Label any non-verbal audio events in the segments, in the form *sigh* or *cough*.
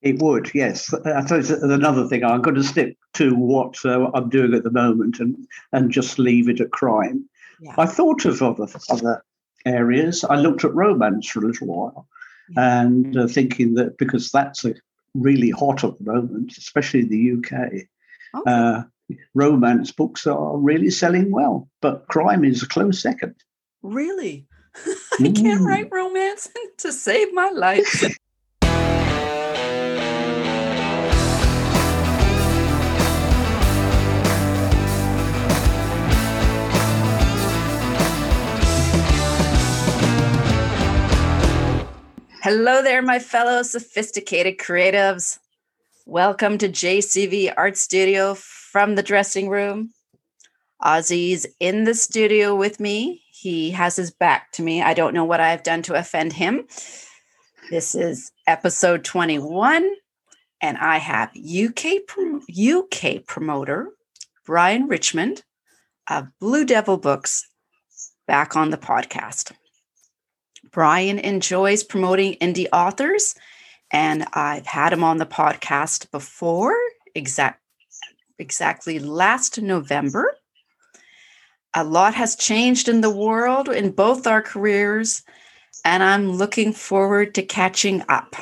It would, yes. I suppose another thing. I'm going to stick to what uh, I'm doing at the moment and and just leave it at crime. Yeah. I thought of other other areas. I looked at romance for a little while, yeah. and uh, thinking that because that's a really hot at the moment, especially in the UK. Okay. Uh, romance books are really selling well, but crime is a close second. Really? *laughs* I can't mm. write romance *laughs* to save my life. Hello there, my fellow sophisticated creatives. Welcome to JCV Art Studio from the dressing room. Ozzy's in the studio with me. He has his back to me. I don't know what I've done to offend him. This is episode 21, and I have UK, UK promoter Brian Richmond of Blue Devil Books back on the podcast. Brian enjoys promoting indie authors, and I've had him on the podcast before, exact, exactly last November. A lot has changed in the world in both our careers, and I'm looking forward to catching up.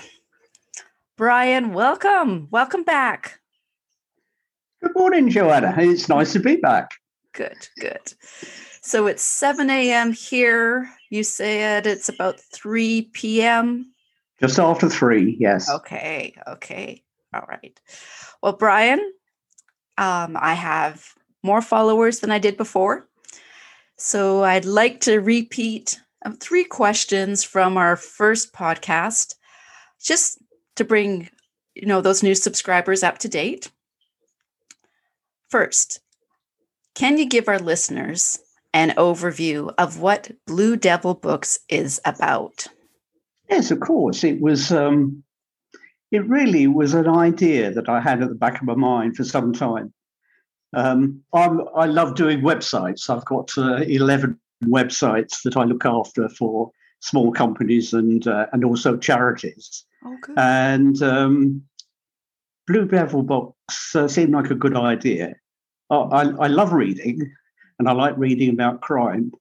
Brian, welcome. Welcome back. Good morning, Joanna. It's nice to be back. Good, good. So it's 7 a.m. here. You said it's about 3 p.m. Just after 3, yes. Okay, okay. All right. Well, Brian, um, I have more followers than I did before. So I'd like to repeat um, three questions from our first podcast just to bring you know those new subscribers up to date. First, can you give our listeners an overview of what Blue Devil Books is about? Yes, of course. It was. Um, it really was an idea that I had at the back of my mind for some time. Um, i love doing websites. I've got uh, eleven websites that I look after for small companies and uh, and also charities. Oh, good. And um, Blue Devil Books uh, seemed like a good idea. I, I, I love reading, and I like reading about crime.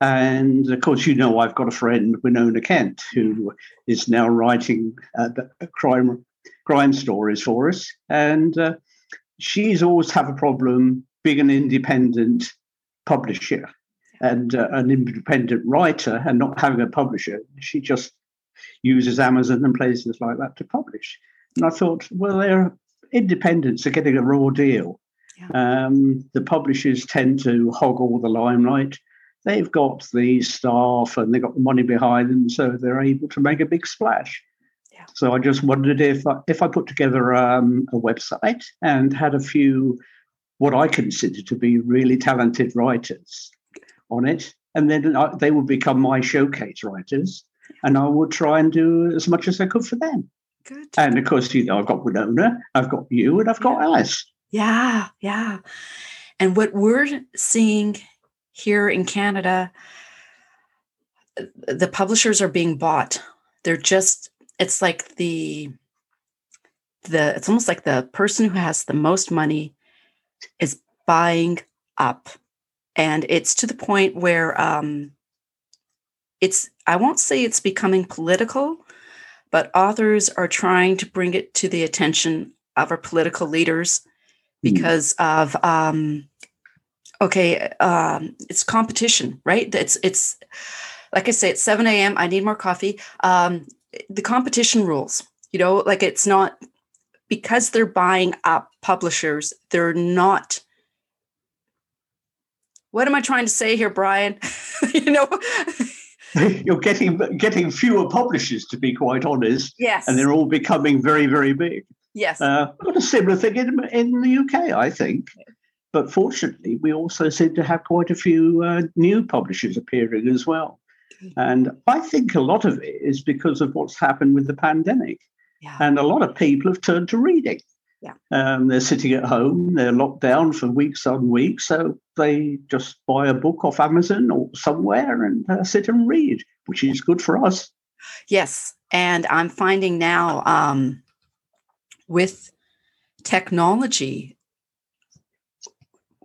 And of course, you know, I've got a friend, Winona Kent, who is now writing uh, crime crime stories for us. And uh, she's always have a problem being an independent publisher and uh, an independent writer and not having a publisher. She just uses Amazon and places like that to publish. And I thought, well, they're independents are getting a raw deal. Yeah. Um, the publishers tend to hog all the limelight. They've got the staff and they've got the money behind them, so they're able to make a big splash. Yeah. So I just wondered if I, if I put together um, a website and had a few what I consider to be really talented writers on it, and then I, they would become my showcase writers, and I would try and do as much as I could for them. Good. And of course, you know, I've got Winona, I've got you, and I've got yeah. Alice. Yeah, yeah. And what we're seeing here in Canada, the publishers are being bought. They're just, it's like the, the, it's almost like the person who has the most money is buying up. And it's to the point where um, it's, I won't say it's becoming political, but authors are trying to bring it to the attention of our political leaders. Because mm. of um, okay, um, it's competition, right? It's it's like I say, it's 7 a.m. I need more coffee. Um, the competition rules, you know, like it's not because they're buying up publishers, they're not. What am I trying to say here, Brian? *laughs* you know, *laughs* you're getting getting fewer publishers, to be quite honest. Yes, and they're all becoming very, very big. Yes. Uh, got a similar thing in, in the UK, I think. But fortunately, we also seem to have quite a few uh, new publishers appearing as well. And I think a lot of it is because of what's happened with the pandemic. Yeah. And a lot of people have turned to reading. Yeah. Um, they're sitting at home, they're locked down for weeks on weeks. So they just buy a book off Amazon or somewhere and uh, sit and read, which is good for us. Yes. And I'm finding now um, with technology,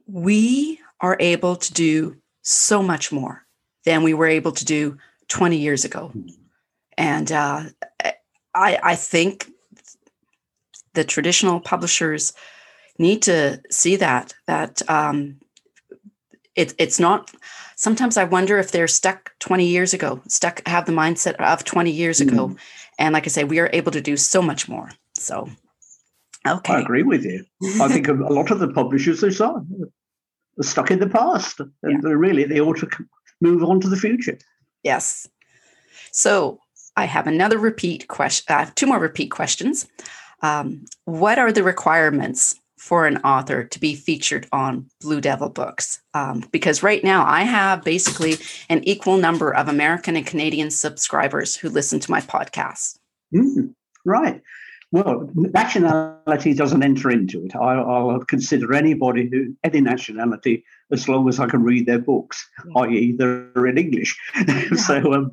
we are able to do so much more than we were able to do 20 years ago. And uh, I, I think the traditional publishers need to see that that um, it, it's not sometimes i wonder if they're stuck 20 years ago stuck have the mindset of 20 years mm ago and like i say we are able to do so much more. So okay i agree with you i think a lot of the publishers they're stuck in the past and yeah. really they ought to move on to the future yes so i have another repeat question i have two more repeat questions um, what are the requirements for an author to be featured on Blue Devil Books. Um, because right now I have basically an equal number of American and Canadian subscribers who listen to my podcast. Mm, right. Well, nationality doesn't enter into it. I, will consider anybody who, any nationality, as long as I can read their books, yeah. i.e., they're in English. *laughs* Yeah. so, um,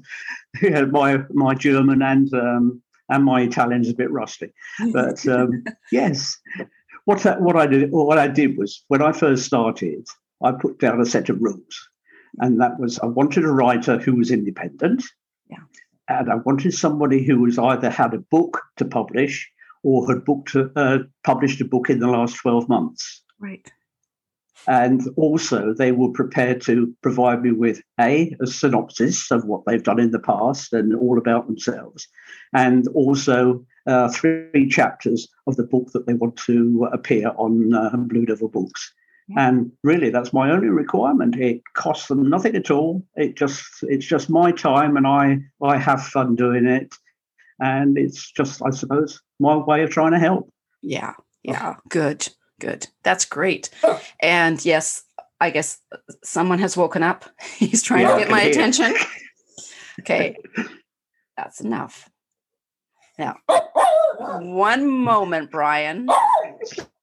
yeah, my my German and um, and my Italian is a bit rusty, but *laughs* um, yes, what I, what I did what I did was when I first started, I put down a set of rules, and that was I wanted a writer who was independent, yeah, and I wanted somebody who was either had a book to publish or had booked uh, published a book in the last twelve months, right. And also, they were prepared to provide me with a, a synopsis of what they've done in the past and all about themselves, and also uh, three chapters of the book that they want to appear on uh, Blue Devil Books. And really, that's my only requirement. It costs them nothing at all. It just it's just my time, and I I have fun doing it, and it's just I suppose my way of trying to help. Yeah, oh. yeah, good, good. That's great. Oh. And yes, I guess someone has woken up. *laughs* He's trying yeah, to get my hear. attention. *laughs* Okay, that's enough. Now, one moment, Brian. *laughs*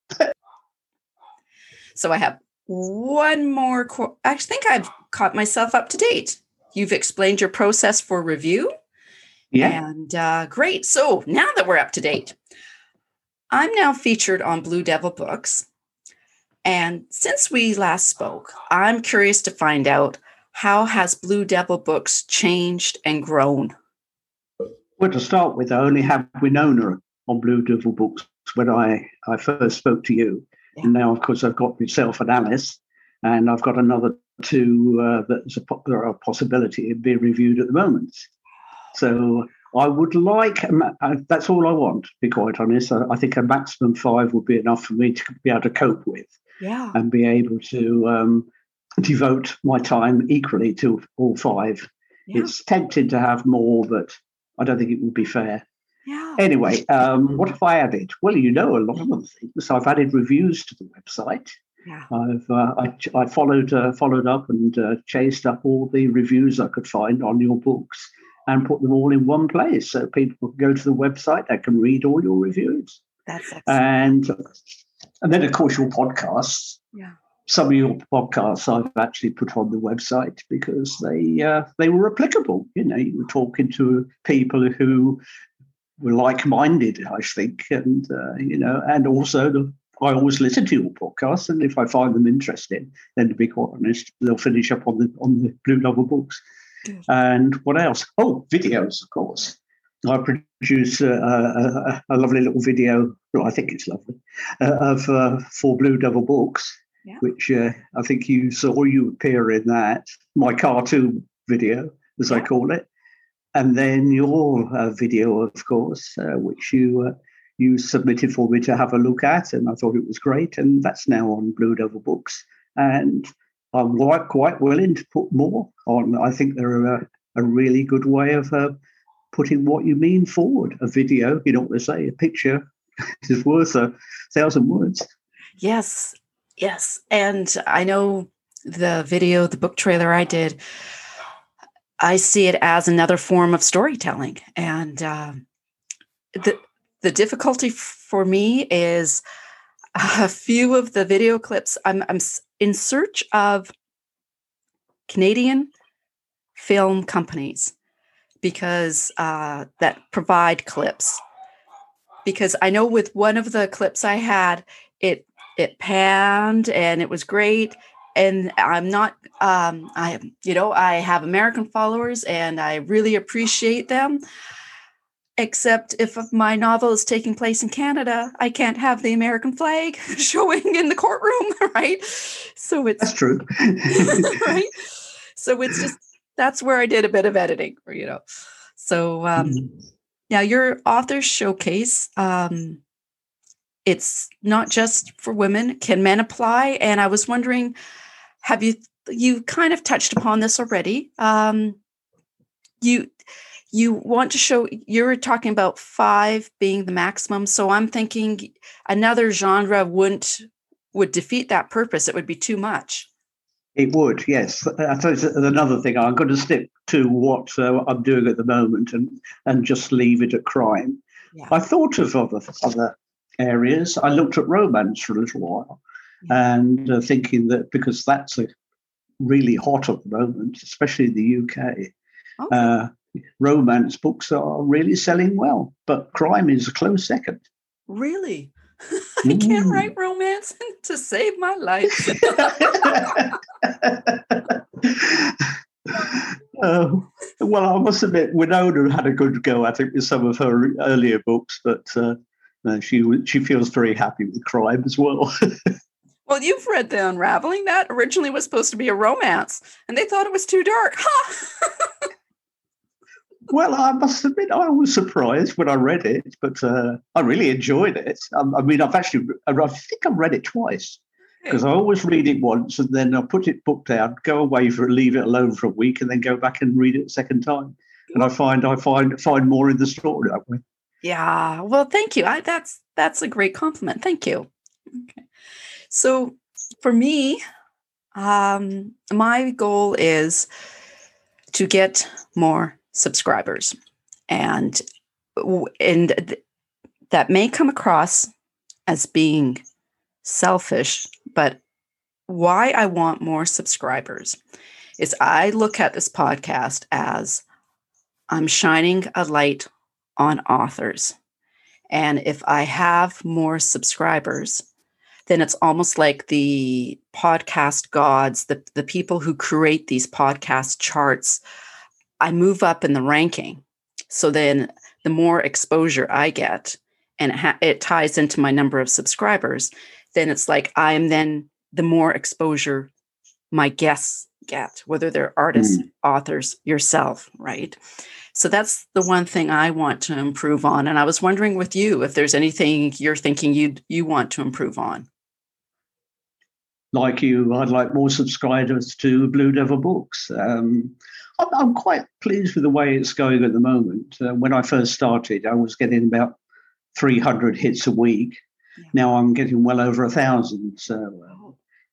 So I have one more. Qu- I think I've caught myself up to date. You've explained your process for review. Yeah. And uh, great. So now that we're up to date, I'm now featured on Blue Devil Books. And since we last spoke, I'm curious to find out how has Blue Devil Books changed and grown? Well, to start with, I only have Winona on Blue Devil Books when I, I first spoke to you. Yeah. And now, of course, I've got myself and Alice, and I've got another two uh, that's a, there are a possibility of being reviewed at the moment. So I would like, uh, that's all I want, to be quite honest. I, I, think a maximum five would be enough for me to be able to cope with. Yeah. And be able to um, devote my time equally to all five. Yeah. It's tempting to have more, but I don't think it would be fair. Yeah. Anyway, um, what have I added? Well, you know a lot of other things. I've added reviews to the website. Yeah. I've uh, I, I, followed uh, followed up and uh, chased up all the reviews I could find on your books and put them all in one place so people can go to the website. They can read all your reviews. That's excellent. And and then of course your podcasts. Yeah some of your podcasts I've actually put on the website because they uh, they were applicable. You know, you were talking to people who were like-minded, I think, and uh, you know, and also the, I always listen to your podcasts, and if I find them interesting, then to be quite honest, they'll finish up on the on the Blue Devil books. Good. And what else? Oh, videos, of course. I produce a, a, a lovely little video. Well, I think it's lovely uh, of uh, for Blue Devil books yeah. which uh, I think you saw you appear in that, my cartoon video, as yeah. I call it. And then your uh, video, of course, uh, which you uh, you submitted for me to have a look at, and I thought it was great. And that's now on Blue Devil Books. And I'm quite, quite willing to put more on. I think they're a, a really good way of uh, putting what you mean forward. A video, you know what they say, a picture *laughs* is worth a thousand words. Yes, Yes. And I know the video, the book trailer I did, I see it as another form of storytelling. And uh, the, the difficulty for me is a few of the video clips. I'm, I'm in search of Canadian film companies because uh, that provide clips because I know with one of the clips I had, it it panned and it was great. And I'm not, um, I you know, I have American followers and I really appreciate them. Except if my novel is taking place in Canada, I can't have the American flag *laughs* showing in the courtroom, *laughs* right? So it's That's true. *laughs* right. So it's just that's where I did a bit of editing, or you know. So um, Mhm. now your author showcase, um, it's not just for women. Can men apply? And I was wondering, have you you kind of touched upon this already? Um, you you want to show you're talking about five being the maximum. So I'm thinking another genre wouldn't would defeat that purpose. It would be too much. It would, yes. I suppose another thing. I'm going to stick to what uh, I'm doing at the moment and and just leave it at crime. Yeah. I thought of other other areas. I looked at romance for a little while, and uh, thinking that because that's a really hot at the moment, especially in the UK, Okay. uh, romance books are really selling well. But crime is a close second. Really? *laughs* I can't Mm. write romance *laughs* to save my life. *laughs* Oh, well, I must admit, Winona had a good go at it with some of her earlier books, but uh, she she feels very happy with crime as well. Well, you've read The Unraveling. That originally was supposed to be a romance, and they thought it was too dark. Ha! *laughs* well, I must admit, I was surprised when I read it, but uh, I really enjoyed it. Um, I mean, I've actually, I think I've read it twice because I always read it once and then I put it book down, go away for leave it alone for a week, and then go back and read it a second time. And I find I find find more in the story that way. yeah. Well, thank you. I, that's that's a great compliment. Thank you. Okay. So for me, um, my goal is to get more subscribers, and and th- that may come across as being selfish, but why I want more subscribers is I look at this podcast as I'm shining a light on authors. And if I have more subscribers, then it's almost like the podcast gods, the, the people who create these podcast charts. I move up in the ranking. So then the more exposure I get, and it, ha- it ties into my number of subscribers, then it's like I'm then the more exposure my guests get, whether they're artists, hmm. authors, yourself, right? So that's the one thing I want to improve on. And I was wondering with you if there's anything you're thinking you you want to improve on. Like you, I'd like more subscribers to Blue Devil Books. Um, I'm, I'm quite pleased with the way it's going at the moment. Uh, when I first started, I was getting about 300 hits a week. Yeah. Now I'm getting well over a thousand. So uh,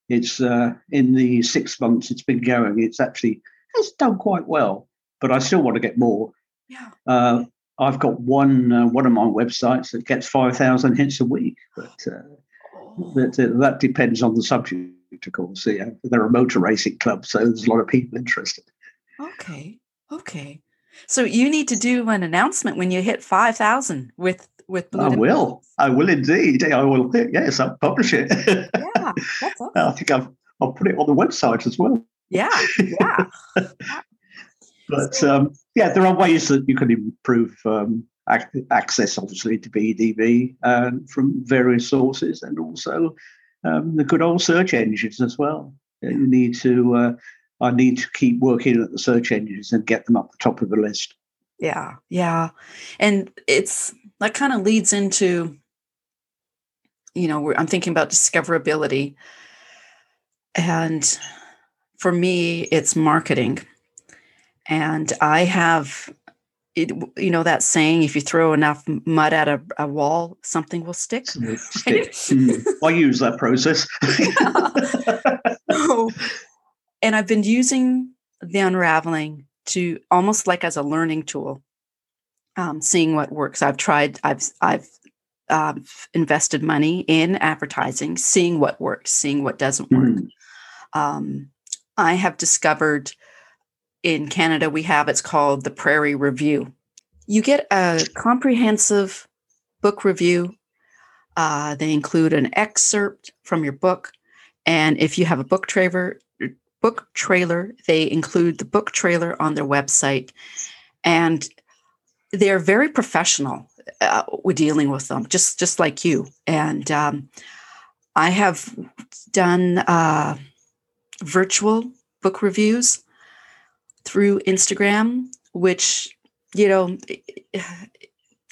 it's uh, in the six months it's been going. It's actually it's done quite well, but I still want to get more. Yeah. Uh, I've got one uh, one of my websites that gets 5,000 hits a week, but. That uh, that depends on the subject, of course. Yeah, they're a motor racing club, so there's a lot of people interested. Okay. Okay. So you need to do an announcement when you hit 5,000 with with Blue I will. I will indeed. I will. Yes, I'll publish it. Yeah. That's *laughs* awesome. I think I've, I'll put it on the website as well. Yeah. *laughs* Yeah. But um, yeah, there are ways that you can improve um, access, obviously, to BDB uh, from various sources, and also um, the good old search engines as well. You need to. Uh, I need to keep working at the search engines and get them up the top of the list. Yeah, yeah. And it's that kind of leads into, you know, I'm thinking about discoverability. And for me, it's marketing. And I have, it, you know, that saying if you throw enough mud at a, a wall, something will stick. *laughs* Stick. Mm. I use that process. *laughs* And I've been using the unraveling to almost like as a learning tool, um, seeing what works. I've tried. I've I've uh, invested money in advertising, seeing what works, seeing what doesn't work. Mm. Um, I have discovered in Canada we have it's called the Prairie Review. You get a comprehensive book review. Uh, they include an excerpt from your book, and if you have a book trailer, book trailer, they include the book trailer on their website, and they're very professional uh, with dealing with them, just just like you. And um, I have done uh, virtual book reviews through Instagram, which you know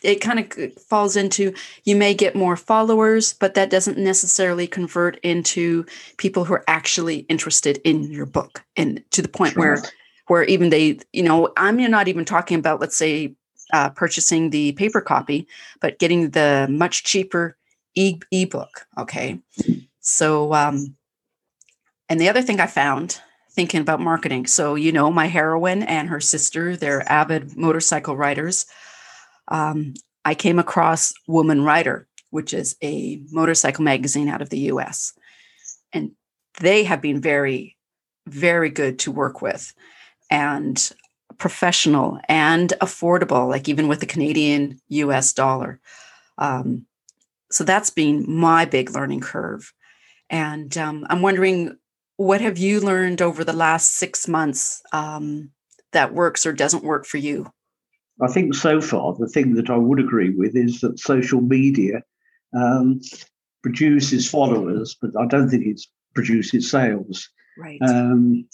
it kind of falls into you may get more followers, but that doesn't necessarily convert into people who are actually interested in your book, and to the point sure. where where even they, you know, I'm not even talking about let's say uh, purchasing the paper copy, but getting the much cheaper e ebook. Okay, so um, and the other thing I found thinking about marketing. So you know, my heroine and her sister, they're avid motorcycle riders um, I came across Woman Rider, which is a motorcycle magazine out of the US. And they have been very, very good to work with and professional and affordable, like even with the Canadian US dollar. Um, so that's been my big learning curve. And um, I'm wondering, what have you learned over the last six months um, that works or doesn't work for you? I think so far the thing that I would agree with is that social media um, produces followers, but I don't think it produces sales. Right. Um,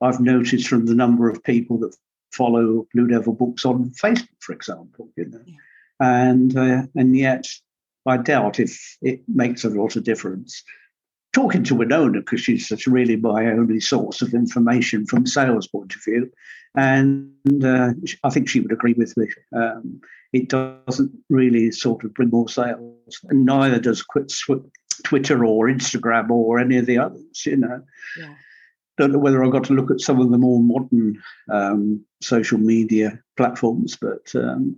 I've noticed from the number of people that follow Blue Devil Books on Facebook, for example, you know, yeah. and uh, and yet I doubt if it makes a lot of difference. Talking to Winona because she's such really my only source of information from a sales point of view, and uh, I think she would agree with me. Um, it doesn't really sort of bring more sales, and neither does Twitter or Instagram or any of the others. You know, yeah. don't know whether I've got to look at some of the more modern um, social media platforms, but um,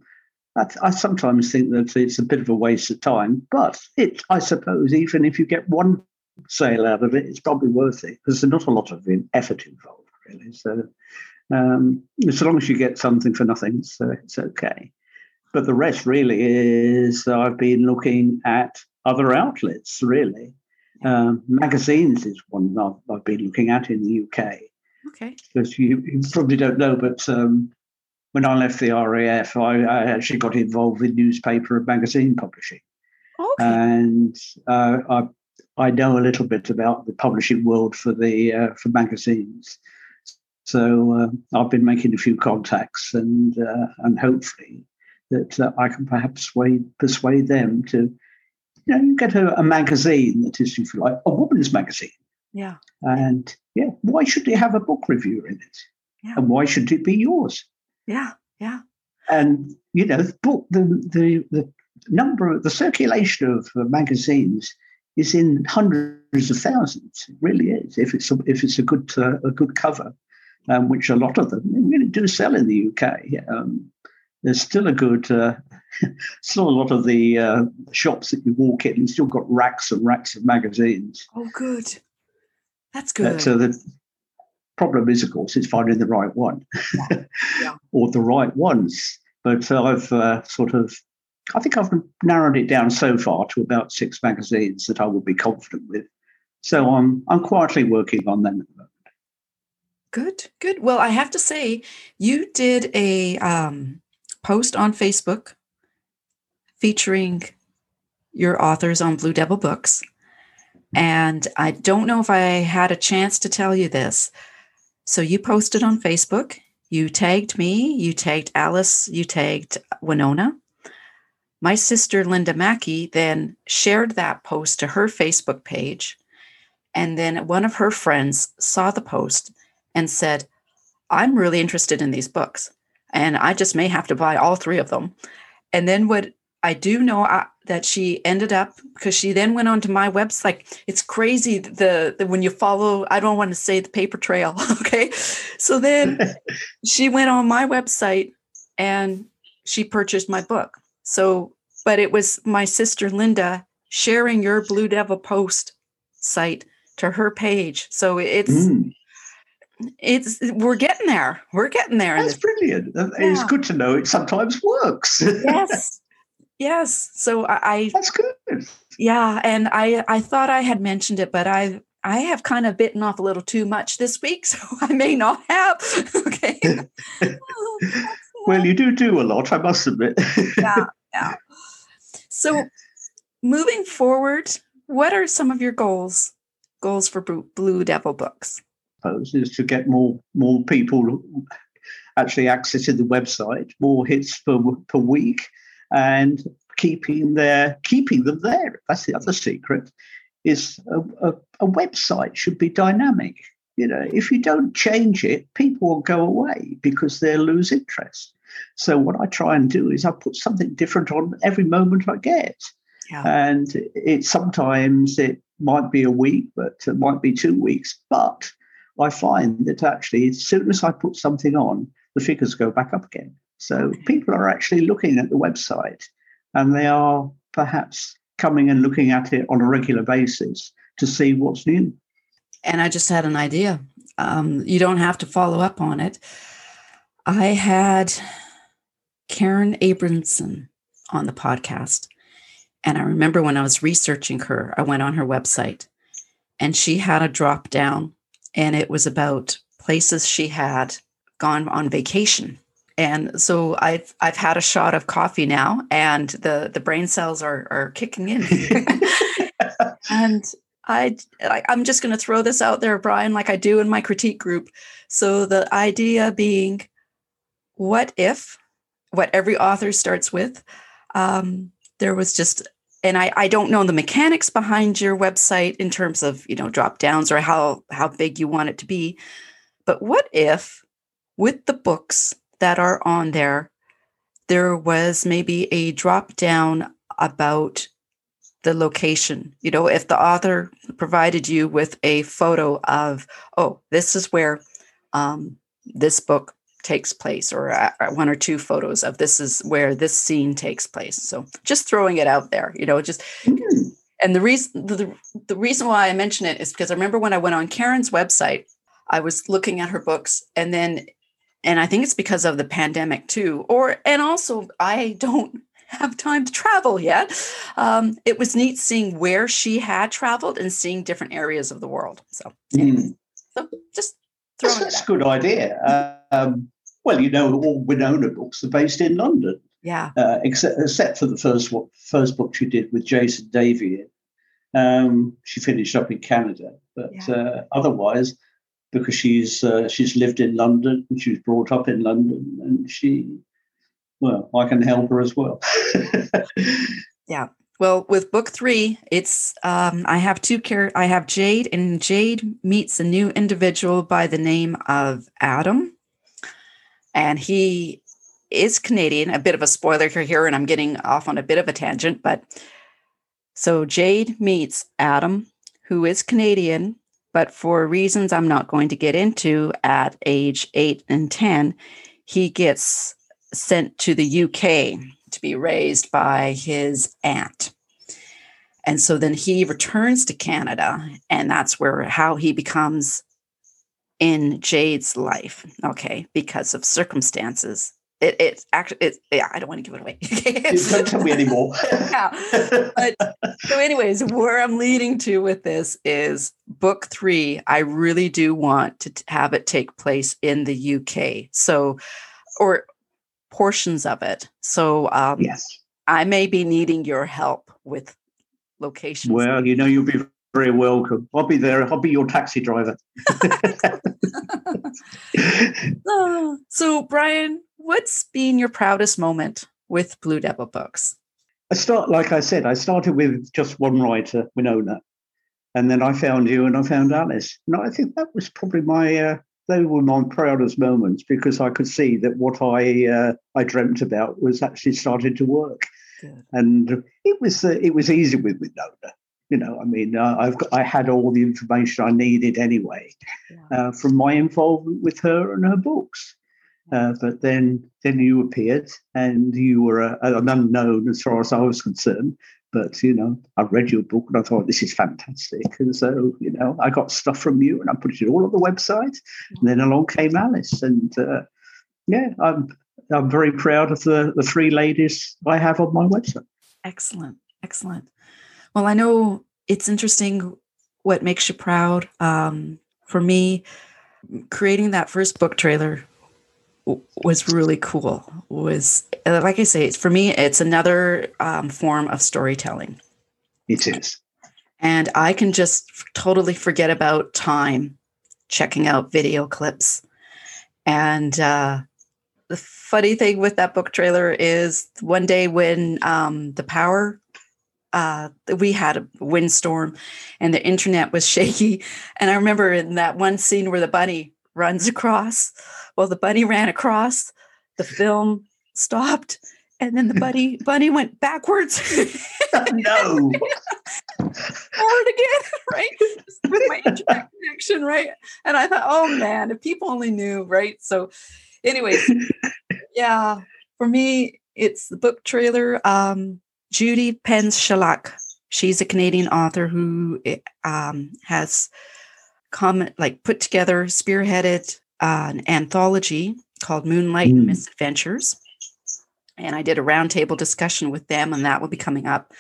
I, I, sometimes think that it's a bit of a waste of time. But it, I suppose, even if you get one sale out of it, it's probably worth it because there's not a lot of effort involved, really. So um, as long as you get something for nothing, so it's okay. But the rest really is I've been looking at other outlets, really. Um, magazines is one I've, I've, been looking at in the UK. Okay. Because you, you, probably don't know, but um, when I left the RAF, I, I, actually got involved with newspaper and magazine publishing. Okay. And uh, I, I know a little bit about the publishing world for the uh, for magazines. So uh, I've been making a few contacts, and uh, and hopefully that uh, I can perhaps persuade persuade them to, you know, get a, a, magazine that is, if you like, a woman's magazine. Yeah. And yeah, why should they have a book review in it? Yeah. And why should it be yours? Yeah. Yeah. And you know, the book, the the the number, the circulation of uh, magazines is in hundreds of thousands. It really is. If it's a, if it's a good uh, a good cover um, which a lot of them really do sell in the UK. Um, there's still a good, uh, *laughs* still a lot of the uh, shops that you walk in, and still got racks and racks of magazines. Oh, good. That's good. Uh, so the problem is, of course, it's finding the right one yeah. Yeah. *laughs* or the right ones. But I've uh, sort of, I think I've narrowed it down so far to about six magazines that I would be confident with. So I'm I'm quietly working on them at the moment. Good, good. Well, I have to say, you did a um, post on Facebook featuring your authors on Blue Devil Books. And I don't know if I had a chance to tell you this. So you posted on Facebook, you tagged me, you tagged Alice, you tagged Winona. My sister Linda Mackey then shared that post to her Facebook page. And then one of her friends saw the post and said, I'm really interested in these books and I just may have to buy all three of them. And then what I do know I, uh, that she ended up because she then went onto my website. Like, it's crazy the, the when you follow. I don't want to say the paper trail. *laughs* Okay, so then *laughs* she went on my website and she purchased my book. So, but it was my sister Linda sharing your Blue Devil Post site to her page. So it's mm it's we're getting there. We're getting there. That's brilliant. Yeah. It's good to know it sometimes works. yes. *laughs* Yes. So I, I That's good. yeah, and I I thought I had mentioned it, but I I have kind of bitten off a little too much this week, *laughs* so I may not have. *laughs* okay. Well, you do do a lot, I must admit. yeah, yeah. So, moving forward, what are some of your goals? Goals for Blue Devil Books? Suppose is to get more more people actually accessing the website, more hits per per week, and keeping their keeping them there. That's the other secret. Is a, a, a website should be dynamic. You know, if you don't change it, people will go away because they'll lose interest. So what I try and do is I put something different on every moment I get. Yeah. And it sometimes it might be a week, but it might be two weeks. But I find that actually, as soon as I put something on, the figures go back up again. So people are actually looking at the website and they are perhaps coming and looking at it on a regular basis to see what's new. And I just had an idea. Um, you don't have to follow up on it. I had Karen Abramson on the podcast. And I remember when I was researching her, I went on her website and she had a drop down and it was about places she had gone on vacation. And so I've I've had a shot of coffee now and the the brain cells are are kicking in. *laughs* and I, I I'm just going to throw this out there Brian like I do in my critique group. So the idea being what if what every author starts with um, there was just and I, I don't know the mechanics behind your website in terms of you know drop downs or how how big you want it to be but what if with the books that are on there there was maybe a drop down about the location? You know if the author provided you with a photo of oh this is where um, this book takes place or uh, uh, one or two photos of this is where this scene takes place. So just throwing it out there you know just mm-hmm. and the reason the, the reason why i mention it is because i remember when i went on karen's website i was looking at her books and then and i think it's because of the pandemic too or and also i don't have time to travel yet. Um, it was neat seeing where she had traveled and seeing different areas of the world. So mm. so just that's, that's a good idea um, well, you know, all Winona books are based in London. Yeah. Uh, except except for the first what, first book she did with Jason Davian. Um, she finished up in Canada, but yeah. uh, otherwise, because she's uh, she's lived in London and she was brought up in London, and she, well, I can help her as well. *laughs* yeah. Well, with book three, it's um, I have two characters. I have Jade, and Jade meets a new individual by the name of Adam and he is Canadian. A bit of a spoiler here, and I'm getting off on a bit of a tangent, but so Jade meets Adam, who is Canadian, but for reasons I'm not going to get into, at age eight and 10, he gets sent to the UK to be raised by his aunt. And so then he returns to Canada, and that's where how he becomes in Jade's life, okay, because of circumstances. It, it's actually, it, yeah, I don't want to give it away. *laughs* don't tell me anymore. *laughs* yeah. But, so, anyways, where I'm leading to with this is book three. I really do want to have it take place in the UK. So, or portions of it. So, um, yes, I may be needing your help with locations. Well, you know, you'll be very welcome. I'll be there. I'll be your taxi driver. oh, *laughs* so, Brian, what's been your proudest moment with Blue Devil Books? I start, like I said, I started with just one writer, Winona, and then I found you and I found Alice. And I think that was probably my, uh, they were my proudest moments because I could see that what I uh, I dreamt about was actually starting to work. And it was uh, it was easy with Winona you know, I mean, uh, I've got, I had all the information I needed anyway yeah. uh, from my involvement with her and her books. Uh, but then, then you appeared, and you were a, an unknown as far as I was concerned. But you know, I read your book and I thought this is fantastic, and so you know, I got stuff from you, and I put it all on the website. And then along came Alice, and uh, yeah, I'm I'm very proud of the, the three ladies I have on my website. Excellent. Excellent. Well, I know it's interesting what makes you proud. Um, for me, creating that first book trailer was really cool. Was uh, like I say, for me, it's another um, form of storytelling. It is, and I can just totally forget about time, checking out video clips, and uh, the funny thing with that book trailer is one day when um, the power uh, we had a windstorm and the internet was *laughs* shaky. And i remember in that one scene where the bunny runs across well the bunny ran across the film stopped and then the *laughs* bunny bunny went backwards. *laughs* No. Forward again right? With my internet connection right? And i thought oh man if people only knew right? So anyways yeah for me it's the book trailer. Um judy Penz Sheluk. she's a canadian author who um, has comment like put together spearheaded uh, an anthology called moonlight mm. misadventures and i did a roundtable discussion with them and that will be coming up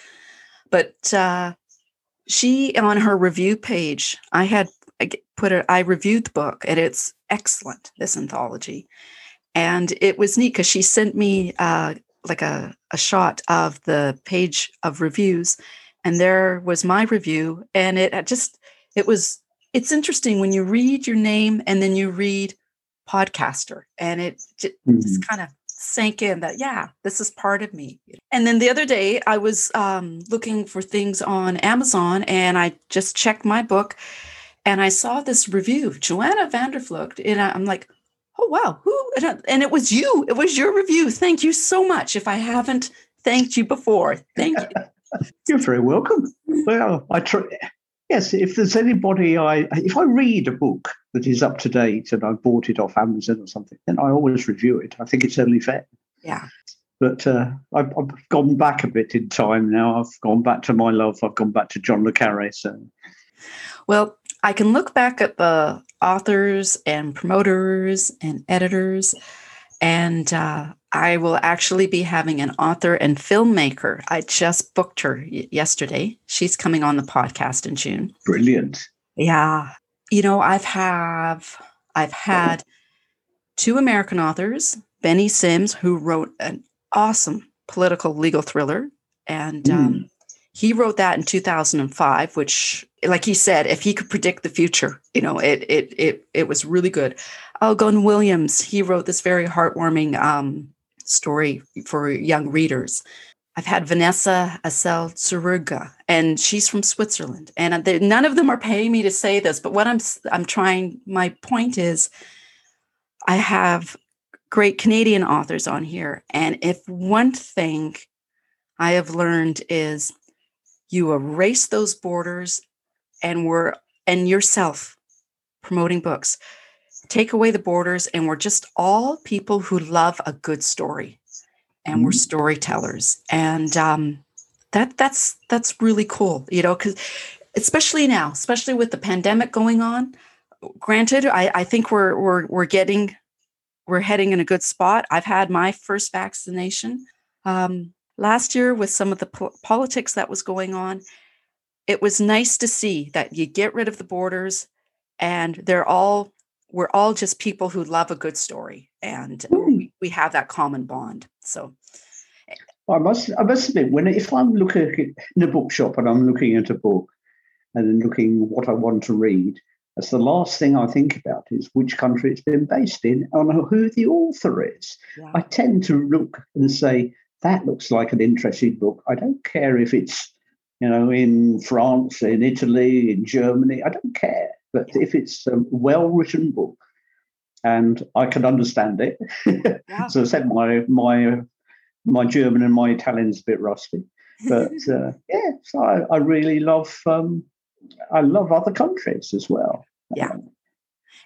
but uh, she on her review page i had put it i reviewed the book and it's excellent this anthology and it was neat because she sent me uh, like a, a shot of the page of reviews and there was my review and it just it was it's interesting when you read your name and then you read podcaster and it just, mm-hmm. just kind of sank in that yeah this is part of me and then the other day i was um, looking for things on amazon and i just checked my book and i saw this review joanna vandervlugt and i'm like oh wow. Who and it was you. It was your review. Thank you so much. If i haven't thanked you before thank you. *laughs* You're very welcome. Well i try yes if there's anybody i if i read a book that is up to date and i bought it off amazon or something then i always review it. I think it's only fair. Yeah. But uh, I've, I've, gone back a bit in time now. I've gone back to my love. I've gone back to John le Carre. So, well, I can look back at the authors and promoters and editors. And uh, I will actually be having an author and filmmaker. I just booked her y- yesterday. She's coming on the podcast in June. Brilliant. Yeah. You know, I've have I've had two American authors, Benny Sims, who wrote an awesome political legal thriller, and mm. um, he wrote that in 2005 which like he said if he could predict the future you know it it it, it was really good. Algon williams he wrote this very heartwarming um, story for young readers. I've had vanessa Asel Zurügger, and she's from switzerland and none of them are paying me to say this but what i'm i'm trying my point is i have great canadian authors on here and if one thing i have learned is you erase those borders and we're and yourself promoting books. Take away the borders and we're just all people who love a good story and mm-hmm. we're storytellers. And um, that that's that's really cool you know because especially now especially with the pandemic going on granted I, I think we're we're we're getting we're heading in a good spot. I've had my first vaccination um, last year with some of the po- politics that was going on it was nice to see that you get rid of the borders and they're all we're all just people who love a good story and we, hmm. we have that common bond so eh, I must, I must admit, when if I'm looking in a bookshop and I'm looking at a book and then looking what I want to read, that's the last thing I think about is which country it's been based in and who the author is. Yeah. I tend to look and say, that looks like an interesting book. I don't care if it's, you know, in France, in Italy, in Germany. I don't care. But if it's a well-written book and I can understand it, yeah. *laughs* so I said my my my German and my Italian's a bit rusty. But *laughs* uh, yeah, so I, I really love um, I love other countries as well. Yeah. Um,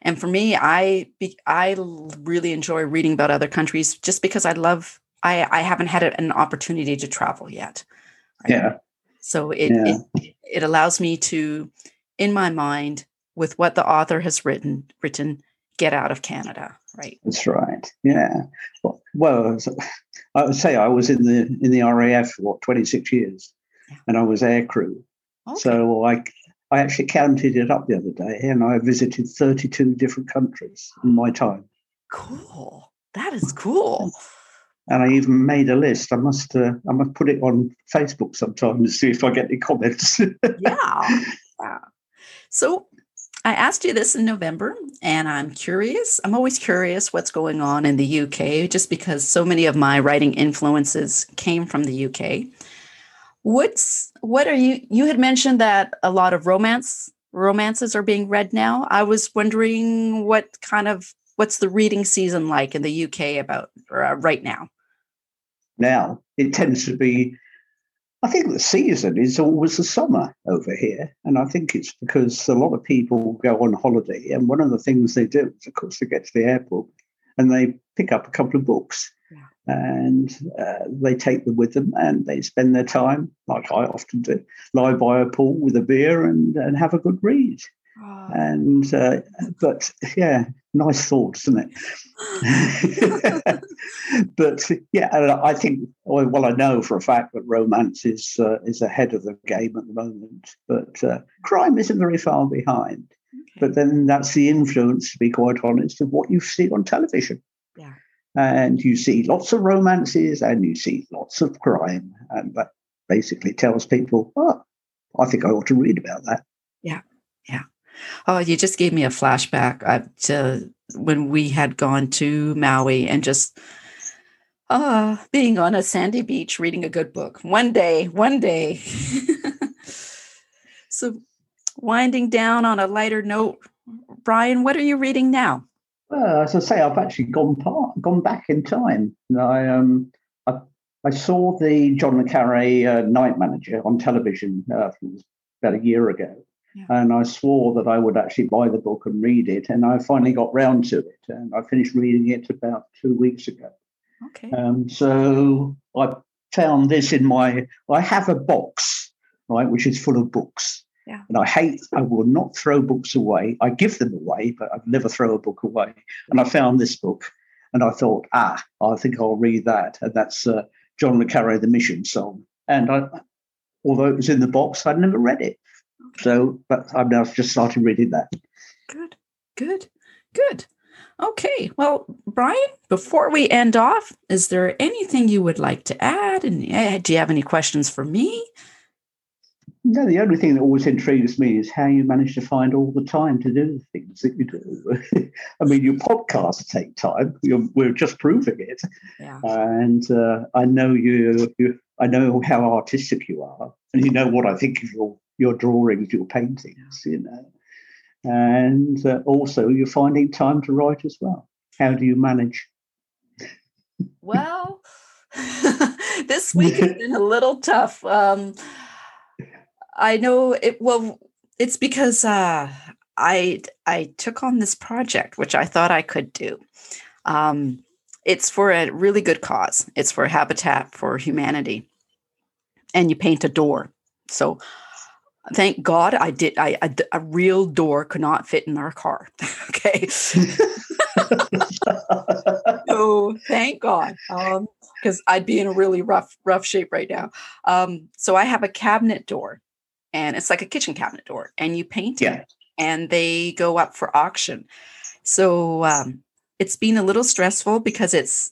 and for me, I be, I really enjoy reading about other countries just because I love I, I haven't had an opportunity to travel yet. Right? Yeah. So it, yeah. it it allows me to, in my mind, with what the author has written, written, get out of Canada, right? That's right. Yeah. Well, well I would say I was in the in the RAF for what twenty six years, yeah. and I was air crew. Okay. So I I actually counted it up the other day, and I visited thirty two different countries in my time. Cool. That is cool. And I even made a list. I must uh, I must put it on Facebook sometime to see if I get any comments. *laughs* yeah. yeah. So I asked you this in November, and I'm curious. I'm always curious what's going on in the UK, just because so many of my writing influences came from the UK. What's what are you? You had mentioned that a lot of romance romances are being read now. I was wondering what kind of what's the reading season like in the UK about uh, right now. Now it tends to be I think the season is always the summer over here. And I think it's because a lot of people go on holiday. And one of the things they do is, of course, they get to the airport and they pick up a couple of books. And uh, they take them with them and they spend their time, like I often do, lie by a pool with a beer and, and have a good read. Oh. And, uh, but yeah, nice thoughts, isn't it? *laughs* *laughs* but yeah, I think well, I know for a fact that romance is uh, is ahead of the game at the moment, but uh, crime isn't very far behind. Okay. But then that's the influence, to be quite honest, of what you see on television. Yeah. And you see lots of romances and you see lots of crime. And that basically tells people, oh, I think I ought to read about that. Yeah. Yeah. Oh, you just gave me a flashback uh, to when we had gone to Maui and just uh, being on a sandy beach reading a good book. One day, one day. *laughs* so, winding down on a lighter note, Brian, what are you reading now? Well, as I say, I've actually gone part, gone back in time. I um, I, I saw the John le Carre uh, Night Manager on television uh, about a year ago, yeah. And I swore that I would actually buy the book and read it. And I finally got round to it. And I finished reading it about two weeks ago. Okay. Um, so I found this in my, I have a box, right, which is full of books. Yeah. And I hate, I will not throw books away. I give them away, but I'd never throw a book away. And I found this book and I thought, ah, I think I'll read that. And that's uh, John le Carre, The Mission Song. And I, although it was in the box, I'd never read it. So, but I've now just started reading that. Good, good, good. Okay. Well, Brian, before we end off, is there anything you would like to add? And uh, do you have any questions for me? No, the only thing that always intrigues me is how you manage to find all the time to do the things that you do. *laughs* I mean, your podcasts take time. You're, we're just proving it. Yeah. And uh, I know you, you. I know how artistic you are, and you know what I think of your your drawings, your paintings, you know. And uh, also, you're finding time to write as well. How do you manage? Well, *laughs* this week has been a little tough. Um, I know it. Well, it's because uh, I I took on this project, which I thought I could do. Um, it's for a really good cause. It's for Habitat for Humanity, and you paint a door. So thank God I did. I, I a real door could not fit in our car. *laughs* okay. *laughs* so thank God, Um, because I'd be in a really rough rough shape right now. Um, so I have a cabinet door, and it's like a kitchen cabinet door, and you paint yeah. it, and they go up for auction. So um, it's been a little stressful because it's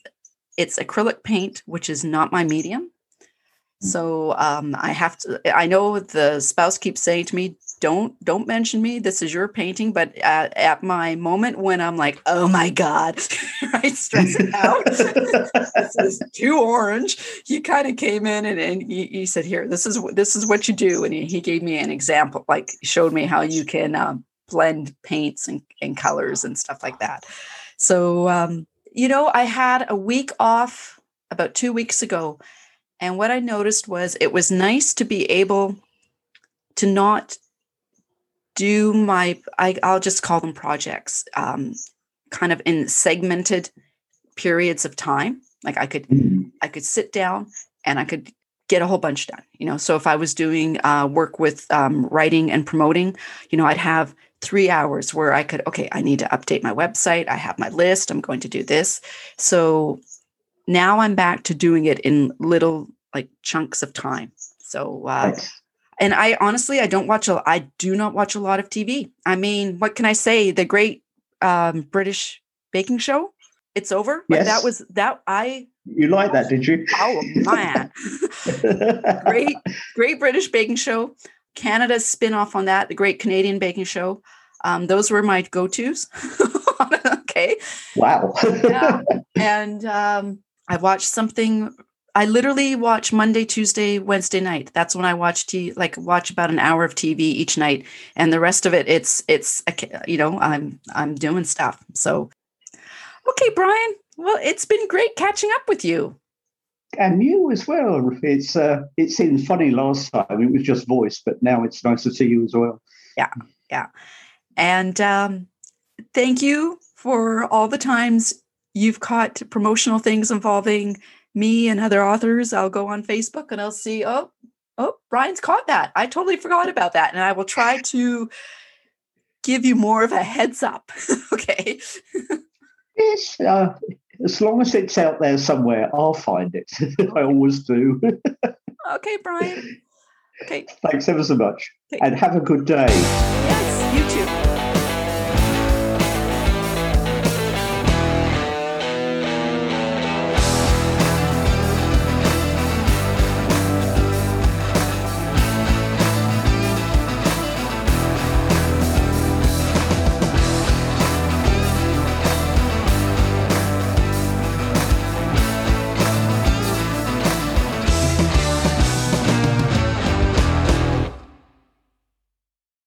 it's acrylic paint, which is not my medium. So um, I have to. I know the spouse keeps saying to me, "Don't don't mention me. This is your painting." But at, at my moment when I'm like, "Oh my god," *laughs* right, stressing out, this is too orange. He kind of came in and, and he, he, said, "Here, this is this is what you do," and he, he gave me an example, like showed me how you can um, blend paints and, and colors and stuff like that. So um, you know, I had a week off about two weeks ago and what I noticed was it was nice to be able to not do my, I, will just call them projects, um, kind of in segmented periods of time. Like I could, mm-hmm. I could sit down and I could get a whole bunch done. You know, so if I was doing uh, work with um, writing and promoting, you know, I'd have three hours where I could, okay, I need to update my website. I have my list. I'm going to do this. So now I'm back to doing it in little like chunks of time. So, uh, and I honestly, I don't watch a, I do not watch a lot of TV. I mean, what can I say? The great um, British baking show, it's over. Yes. that was that I. You like that, did you? Oh man, *laughs* great, great British baking show. Canada's spin off on that, the Great Canadian Baking Show. Um, those were my go tos. *laughs* okay. Wow. *laughs* yeah. And um, I watched something. I literally watch Monday, Tuesday, Wednesday night. That's when I watch t like watch about an hour of TV each night, and the rest of it, it's it's you know I'm I'm doing stuff. So, okay, Brian. Well, it's been great catching up with you and you as well. It's uh, it seemed funny last time; it was just voice, but now it's nice to see you as well. Yeah, yeah, and um, thank you for all the times you've caught promotional things involving me and other authors. I'll go on Facebook and I'll see, oh, oh, Brian's caught that. I totally forgot about that, and I will try to give you more of a heads up. *laughs* okay. yes, uh, as long as it's out there somewhere, I'll find it. *laughs* I always do. okay, Brian. Okay. Thanks ever so much. Okay. And have a good day. Yes.